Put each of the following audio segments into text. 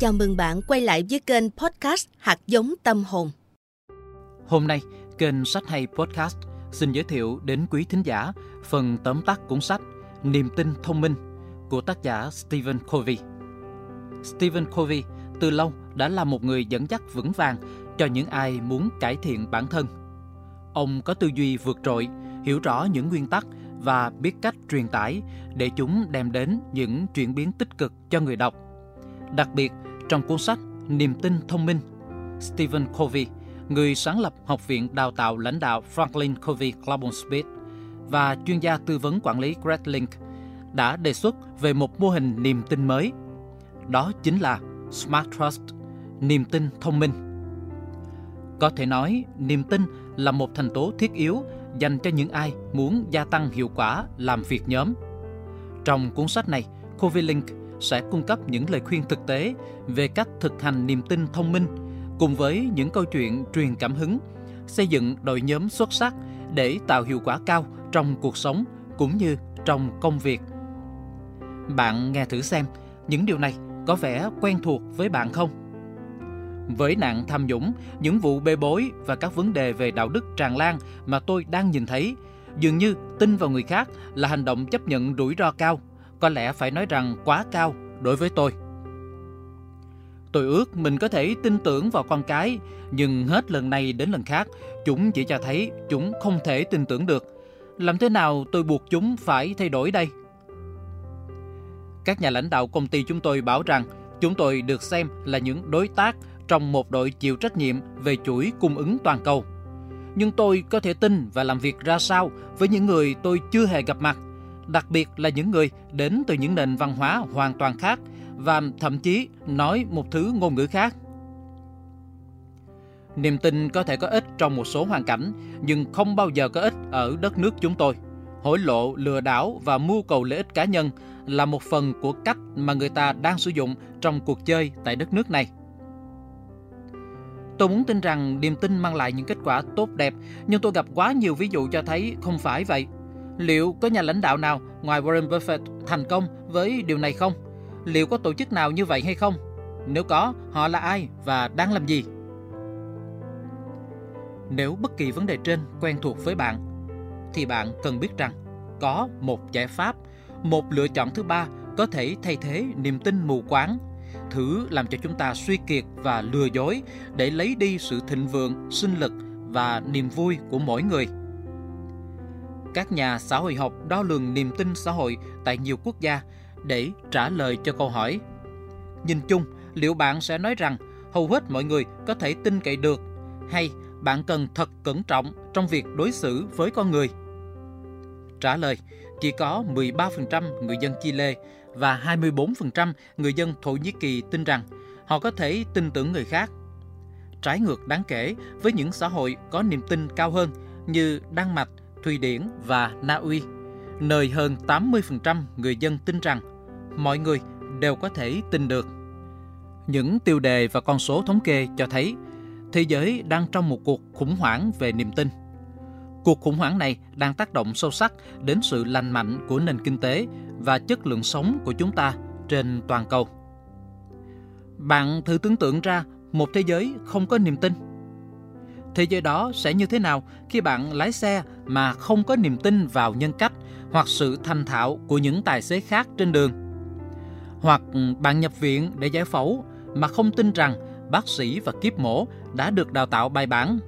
Chào mừng bạn quay lại với kênh podcast Hạt giống tâm hồn. Hôm nay, kênh Sách hay Podcast xin giới thiệu đến quý thính giả phần tóm tắt cuốn sách Niềm tin thông minh của tác giả Stephen Covey. Stephen Covey từ lâu đã là một người dẫn dắt vững vàng cho những ai muốn cải thiện bản thân. Ông có tư duy vượt trội, hiểu rõ những nguyên tắc và biết cách truyền tải để chúng đem đến những chuyển biến tích cực cho người đọc. Đặc biệt, trong cuốn sách Niềm tin thông minh, Stephen Covey, người sáng lập Học viện Đào tạo lãnh đạo Franklin Covey Global Speed và chuyên gia tư vấn quản lý Greg Link đã đề xuất về một mô hình niềm tin mới. Đó chính là Smart Trust, niềm tin thông minh. Có thể nói, niềm tin là một thành tố thiết yếu dành cho những ai muốn gia tăng hiệu quả làm việc nhóm. Trong cuốn sách này, Covey Link sẽ cung cấp những lời khuyên thực tế về cách thực hành niềm tin thông minh cùng với những câu chuyện truyền cảm hứng, xây dựng đội nhóm xuất sắc để tạo hiệu quả cao trong cuộc sống cũng như trong công việc. Bạn nghe thử xem, những điều này có vẻ quen thuộc với bạn không? Với nạn tham nhũng, những vụ bê bối và các vấn đề về đạo đức tràn lan mà tôi đang nhìn thấy, dường như tin vào người khác là hành động chấp nhận rủi ro cao, có lẽ phải nói rằng quá cao đối với tôi. Tôi ước mình có thể tin tưởng vào con cái, nhưng hết lần này đến lần khác, chúng chỉ cho thấy chúng không thể tin tưởng được. Làm thế nào tôi buộc chúng phải thay đổi đây? Các nhà lãnh đạo công ty chúng tôi bảo rằng chúng tôi được xem là những đối tác trong một đội chịu trách nhiệm về chuỗi cung ứng toàn cầu. Nhưng tôi có thể tin và làm việc ra sao với những người tôi chưa hề gặp mặt, đặc biệt là những người đến từ những nền văn hóa hoàn toàn khác và thậm chí nói một thứ ngôn ngữ khác. Niềm tin có thể có ích trong một số hoàn cảnh, nhưng không bao giờ có ích ở đất nước chúng tôi. Hối lộ, lừa đảo và mưu cầu lợi ích cá nhân là một phần của cách mà người ta đang sử dụng trong cuộc chơi tại đất nước này. Tôi muốn tin rằng niềm tin mang lại những kết quả tốt đẹp, nhưng tôi gặp quá nhiều ví dụ cho thấy không phải vậy. Liệu có nhà lãnh đạo nào ngoài Warren Buffett thành công với điều này không? Liệu có tổ chức nào như vậy hay không? Nếu có, họ là ai và đang làm gì? Nếu bất kỳ vấn đề trên quen thuộc với bạn, thì bạn cần biết rằng có một giải pháp, một lựa chọn thứ ba có thể thay thế niềm tin mù quáng thứ làm cho chúng ta suy kiệt và lừa dối để lấy đi sự thịnh vượng, sinh lực và niềm vui của mỗi người. Các nhà xã hội học đo lường niềm tin xã hội tại nhiều quốc gia để trả lời cho câu hỏi. Nhìn chung, liệu bạn sẽ nói rằng hầu hết mọi người có thể tin cậy được hay bạn cần thật cẩn trọng trong việc đối xử với con người? Trả lời, chỉ có 13% người dân Chile và 24% người dân Thổ Nhĩ Kỳ tin rằng họ có thể tin tưởng người khác. Trái ngược đáng kể với những xã hội có niềm tin cao hơn như Đan Mạch, Thụy Điển và Na Uy, nơi hơn 80% người dân tin rằng mọi người đều có thể tin được. Những tiêu đề và con số thống kê cho thấy thế giới đang trong một cuộc khủng hoảng về niềm tin. Cuộc khủng hoảng này đang tác động sâu sắc đến sự lành mạnh của nền kinh tế và chất lượng sống của chúng ta trên toàn cầu. Bạn thử tưởng tượng ra một thế giới không có niềm tin. Thế giới đó sẽ như thế nào khi bạn lái xe mà không có niềm tin vào nhân cách hoặc sự thành thạo của những tài xế khác trên đường? Hoặc ừ, bạn nhập viện để giải phẫu mà không tin rằng bác sĩ và kiếp mổ đã được đào tạo bài bản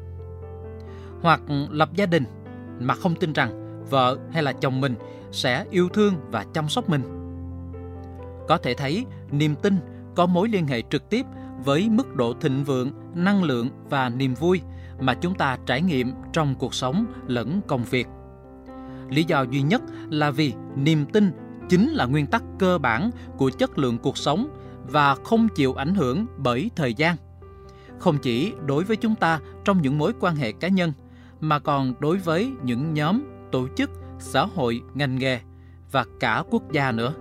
hoặc ừ, lập gia đình mà không tin rằng vợ hay là chồng mình sẽ yêu thương và chăm sóc mình. Có thể thấy niềm tin có mối liên hệ trực tiếp với mức độ thịnh vượng, năng lượng và niềm vui mà chúng ta trải nghiệm trong cuộc sống lẫn công việc. Lý do duy nhất là vì niềm tin chính là nguyên tắc cơ bản của chất lượng cuộc sống và không chịu ảnh hưởng bởi thời gian. Không chỉ đối với chúng ta trong những mối quan hệ cá nhân mà còn đối với những nhóm, tổ chức, xã hội, ngành nghề và cả quốc gia nữa.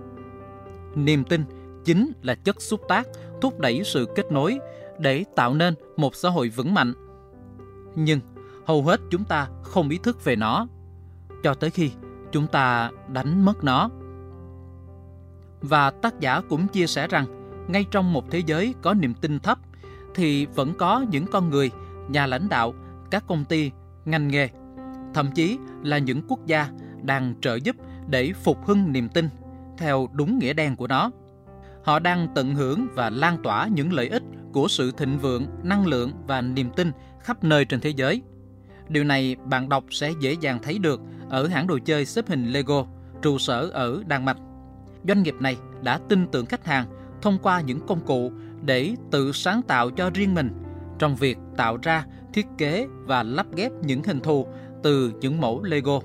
Niềm tin chính là chất xúc tác thúc đẩy sự kết nối để tạo nên một xã hội vững mạnh. Nhưng hầu hết chúng ta không ý thức về nó cho tới khi chúng ta đánh mất nó. Và tác giả cũng chia sẻ rằng ngay trong một thế giới có niềm tin thấp thì vẫn có những con người, nhà lãnh đạo, các công ty, ngành nghề, thậm chí là những quốc gia đang trợ giúp để phục hưng niềm tin theo đúng nghĩa đen của nó. Họ đang tận hưởng và lan tỏa những lợi ích của sự thịnh vượng, năng lượng và niềm tin khắp nơi trên thế giới. Điều này bạn đọc sẽ dễ dàng thấy được ở hãng đồ chơi xếp hình Lego, trụ sở ở Đan Mạch. Doanh nghiệp này đã tin tưởng khách hàng thông qua những công cụ để tự sáng tạo cho riêng mình trong việc tạo ra, thiết kế và lắp ghép những hình thù từ những mẫu Lego.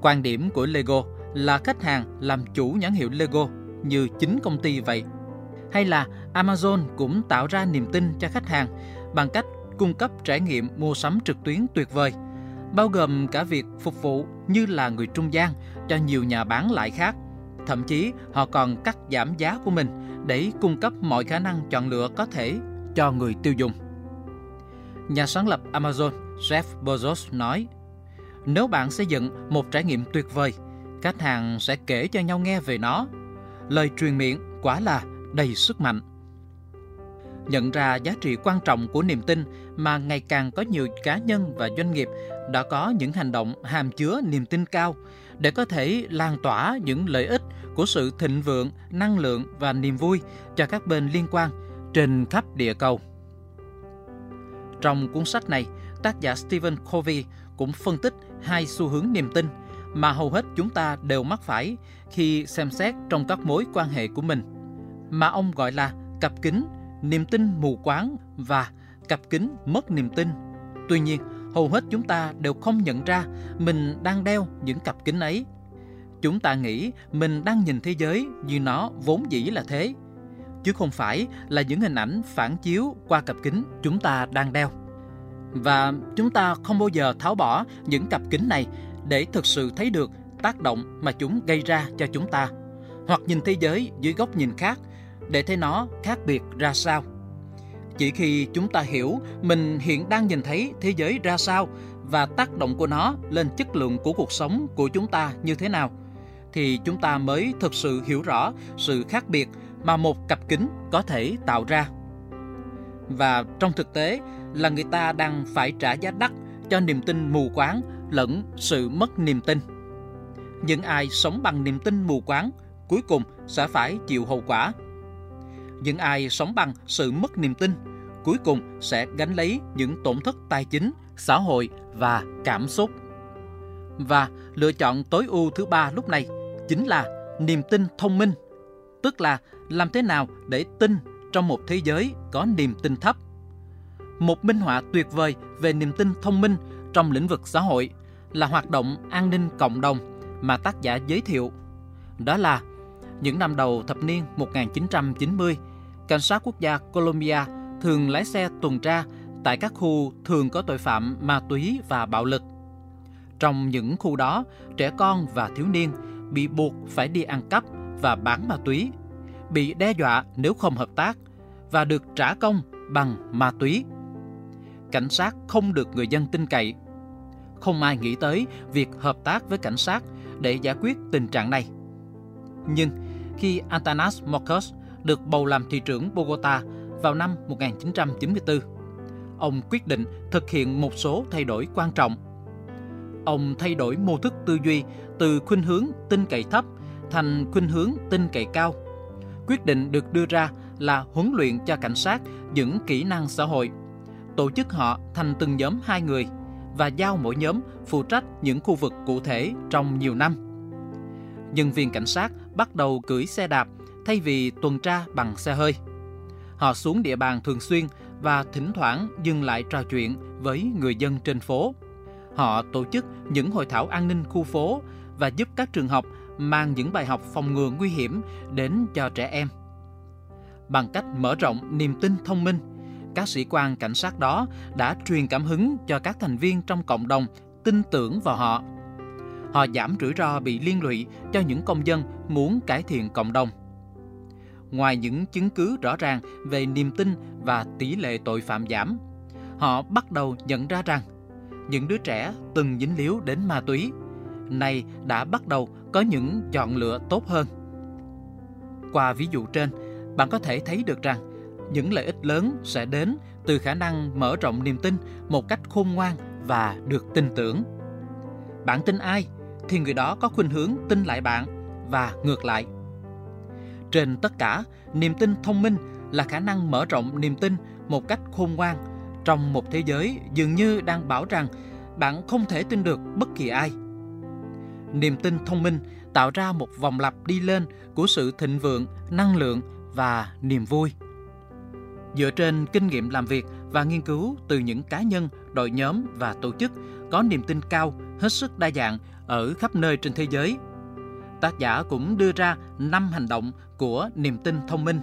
Quan điểm của Lego là khách hàng làm chủ nhãn hiệu Lego như chính công ty vậy. Hay là Amazon cũng tạo ra niềm tin cho khách hàng bằng cách cung cấp trải nghiệm mua sắm trực tuyến tuyệt vời, bao gồm cả việc phục vụ như là người trung gian cho nhiều nhà bán lại khác. Thậm chí họ còn cắt giảm giá của mình để cung cấp mọi khả năng chọn lựa có thể cho người tiêu dùng. Nhà sáng lập Amazon, Jeff Bezos nói, nếu bạn xây dựng một trải nghiệm tuyệt vời, khách hàng sẽ kể cho nhau nghe về nó. Lời truyền miệng quả là đầy sức mạnh. Nhận ra giá trị quan trọng của niềm tin mà ngày càng có nhiều cá nhân và doanh nghiệp đã có những hành động hàm chứa niềm tin cao để có thể lan tỏa những lợi ích của sự thịnh vượng, năng lượng và niềm vui cho các bên liên quan trên khắp địa cầu. Trong cuốn sách này, tác giả Stephen Covey cũng phân tích hai xu hướng niềm tin mà hầu hết chúng ta đều mắc phải khi xem xét trong các mối quan hệ của mình, mà ông gọi là cặp kính, niềm tin mù quáng và cặp kính mất niềm tin. Tuy nhiên, hầu hết chúng ta đều không nhận ra mình đang đeo những cặp kính ấy. Chúng ta nghĩ mình đang nhìn thế giới như nó vốn dĩ là thế, chứ không phải là những hình ảnh phản chiếu qua cặp kính chúng ta đang đeo. Và chúng ta không bao giờ tháo bỏ những cặp kính này để thực sự thấy được tác động mà chúng gây ra cho chúng ta, hoặc nhìn thế giới dưới góc nhìn khác để thấy nó khác biệt ra sao. Chỉ khi chúng ta hiểu mình hiện đang nhìn thấy thế giới ra sao và tác động của nó lên chất lượng của cuộc sống của chúng ta như thế nào, thì chúng ta mới thực sự hiểu rõ sự khác biệt mà một cặp kính có thể tạo ra. Và trong thực tế là người ta đang phải trả giá đắt cho niềm tin mù quáng lẫn sự mất niềm tin. Những ai sống bằng niềm tin mù quáng cuối cùng sẽ phải chịu hậu quả. Những ai sống bằng sự mất niềm tin cuối cùng sẽ gánh lấy những tổn thất tài chính, xã hội và cảm xúc. Và lựa chọn tối ưu thứ ba lúc này chính là niềm tin thông minh, tức là làm thế nào để tin trong một thế giới có niềm tin thấp. Một minh họa tuyệt vời về niềm tin thông minh trong lĩnh vực xã hội là hoạt động an ninh cộng đồng mà tác giả giới thiệu. Đó là những năm đầu thập niên 1990, cảnh sát quốc gia Colombia thường lái xe tuần tra tại các khu thường có tội phạm ma túy và bạo lực. Trong những khu đó, trẻ con và thiếu niên bị buộc phải đi ăn cắp và bán ma túy, bị đe dọa nếu không hợp tác và được trả công bằng ma túy. Cảnh sát không được người dân tin cậy. Không ai nghĩ tới việc hợp tác với cảnh sát để giải quyết tình trạng này. Nhưng khi Antanas Marcos được bầu làm thị trưởng Bogota vào năm 1994, ông quyết định thực hiện một số thay đổi quan trọng. Ông thay đổi mô thức tư duy từ khuynh hướng tin cậy thấp thành khuynh hướng tin cậy cao. Quyết định được đưa ra là huấn luyện cho cảnh sát những kỹ năng xã hội, tổ chức họ thành từng nhóm hai người và giao mỗi nhóm phụ trách những khu vực cụ thể trong nhiều năm. Nhân viên cảnh sát bắt đầu cưỡi xe đạp thay vì tuần tra bằng xe hơi. Họ xuống địa bàn thường xuyên và thỉnh thoảng dừng lại trò chuyện với người dân trên phố. Họ tổ chức những hội thảo an ninh khu phố và giúp các trường học mang những bài học phòng ngừa nguy hiểm đến cho trẻ em. Bằng cách mở rộng niềm tin thông minh, các sĩ quan cảnh sát đó đã truyền cảm hứng cho các thành viên trong cộng đồng tin tưởng vào họ. Họ giảm rủi ro bị liên lụy cho những công dân muốn cải thiện cộng đồng ngoài những chứng cứ rõ ràng về niềm tin và tỷ lệ tội phạm giảm, họ bắt đầu nhận ra rằng những đứa trẻ từng dính líu đến ma túy nay đã bắt đầu có những chọn lựa tốt hơn. Qua ví dụ trên, bạn có thể thấy được rằng những lợi ích lớn sẽ đến từ khả năng mở rộng niềm tin một cách khôn ngoan và được tin tưởng. Bạn tin ai thì người đó có khuynh hướng tin lại bạn và ngược lại. Trên tất cả, niềm tin thông minh là khả năng mở rộng niềm tin một cách khôn ngoan trong một thế giới dường như đang bảo rằng bạn không thể tin được bất kỳ ai. Niềm tin thông minh tạo ra một vòng lặp đi lên của sự thịnh vượng, năng lượng và niềm vui. Dựa trên kinh nghiệm làm việc và nghiên cứu từ những cá nhân, đội nhóm và tổ chức có niềm tin cao, hết sức đa dạng ở khắp nơi trên thế giới. Tác giả cũng đưa ra 5 hành động của niềm tin thông minh.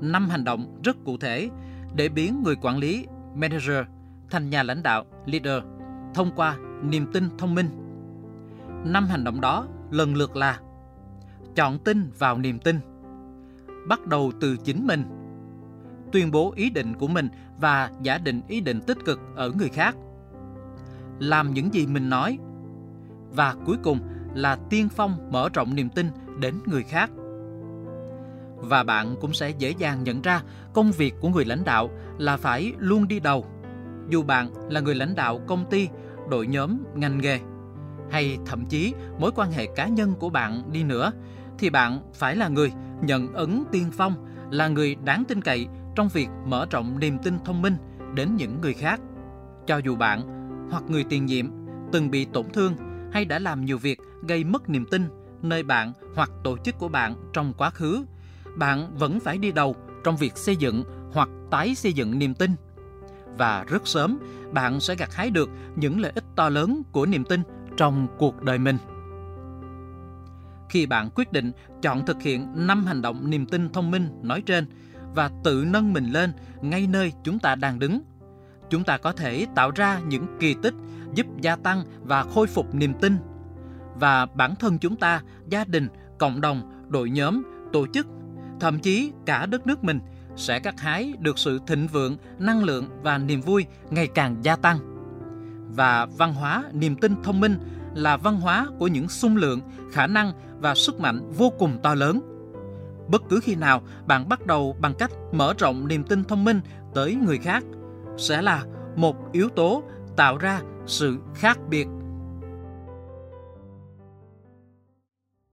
5 hành động rất cụ thể để biến người quản lý, manager thành nhà lãnh đạo, leader thông qua niềm tin thông minh. Năm hành động đó lần lượt là chọn tin vào niềm tin, bắt đầu từ chính mình, tuyên bố ý định của mình và giả định ý định tích cực ở người khác, làm những gì mình nói và cuối cùng là tiên phong mở rộng niềm tin đến người khác. Và bạn cũng sẽ dễ dàng nhận ra công việc của người lãnh đạo là phải luôn đi đầu. Dù bạn là người lãnh đạo công ty, đội nhóm, ngành nghề hay thậm chí mối quan hệ cá nhân của bạn đi nữa thì bạn phải là người nhận ấn tiên phong, là người đáng tin cậy trong việc mở rộng niềm tin thông minh đến những người khác. Cho dù bạn hoặc người tiền nhiệm từng bị tổn thương hay đã làm nhiều việc gây mất niềm tin nơi bạn hoặc tổ chức của bạn trong quá khứ, bạn vẫn phải đi đầu trong việc xây dựng hoặc tái xây dựng niềm tin. Và rất sớm, bạn sẽ gặt hái được những lợi ích to lớn của niềm tin trong cuộc đời mình. Khi bạn quyết định chọn thực hiện 5 hành động niềm tin thông minh nói trên và tự nâng mình lên ngay nơi chúng ta đang đứng, chúng ta có thể tạo ra những kỳ tích giúp gia tăng và khôi phục niềm tin. Và bản thân chúng ta, gia đình, cộng đồng, đội nhóm, tổ chức, thậm chí cả đất nước mình sẽ gặt hái được sự thịnh vượng, năng lượng và niềm vui ngày càng gia tăng. Và văn hóa niềm tin thông minh là văn hóa của những xung lượng, khả năng và sức mạnh vô cùng to lớn. Bất cứ khi nào bạn bắt đầu bằng cách mở rộng niềm tin thông minh tới người khác sẽ là một yếu tố tạo ra sự khác biệt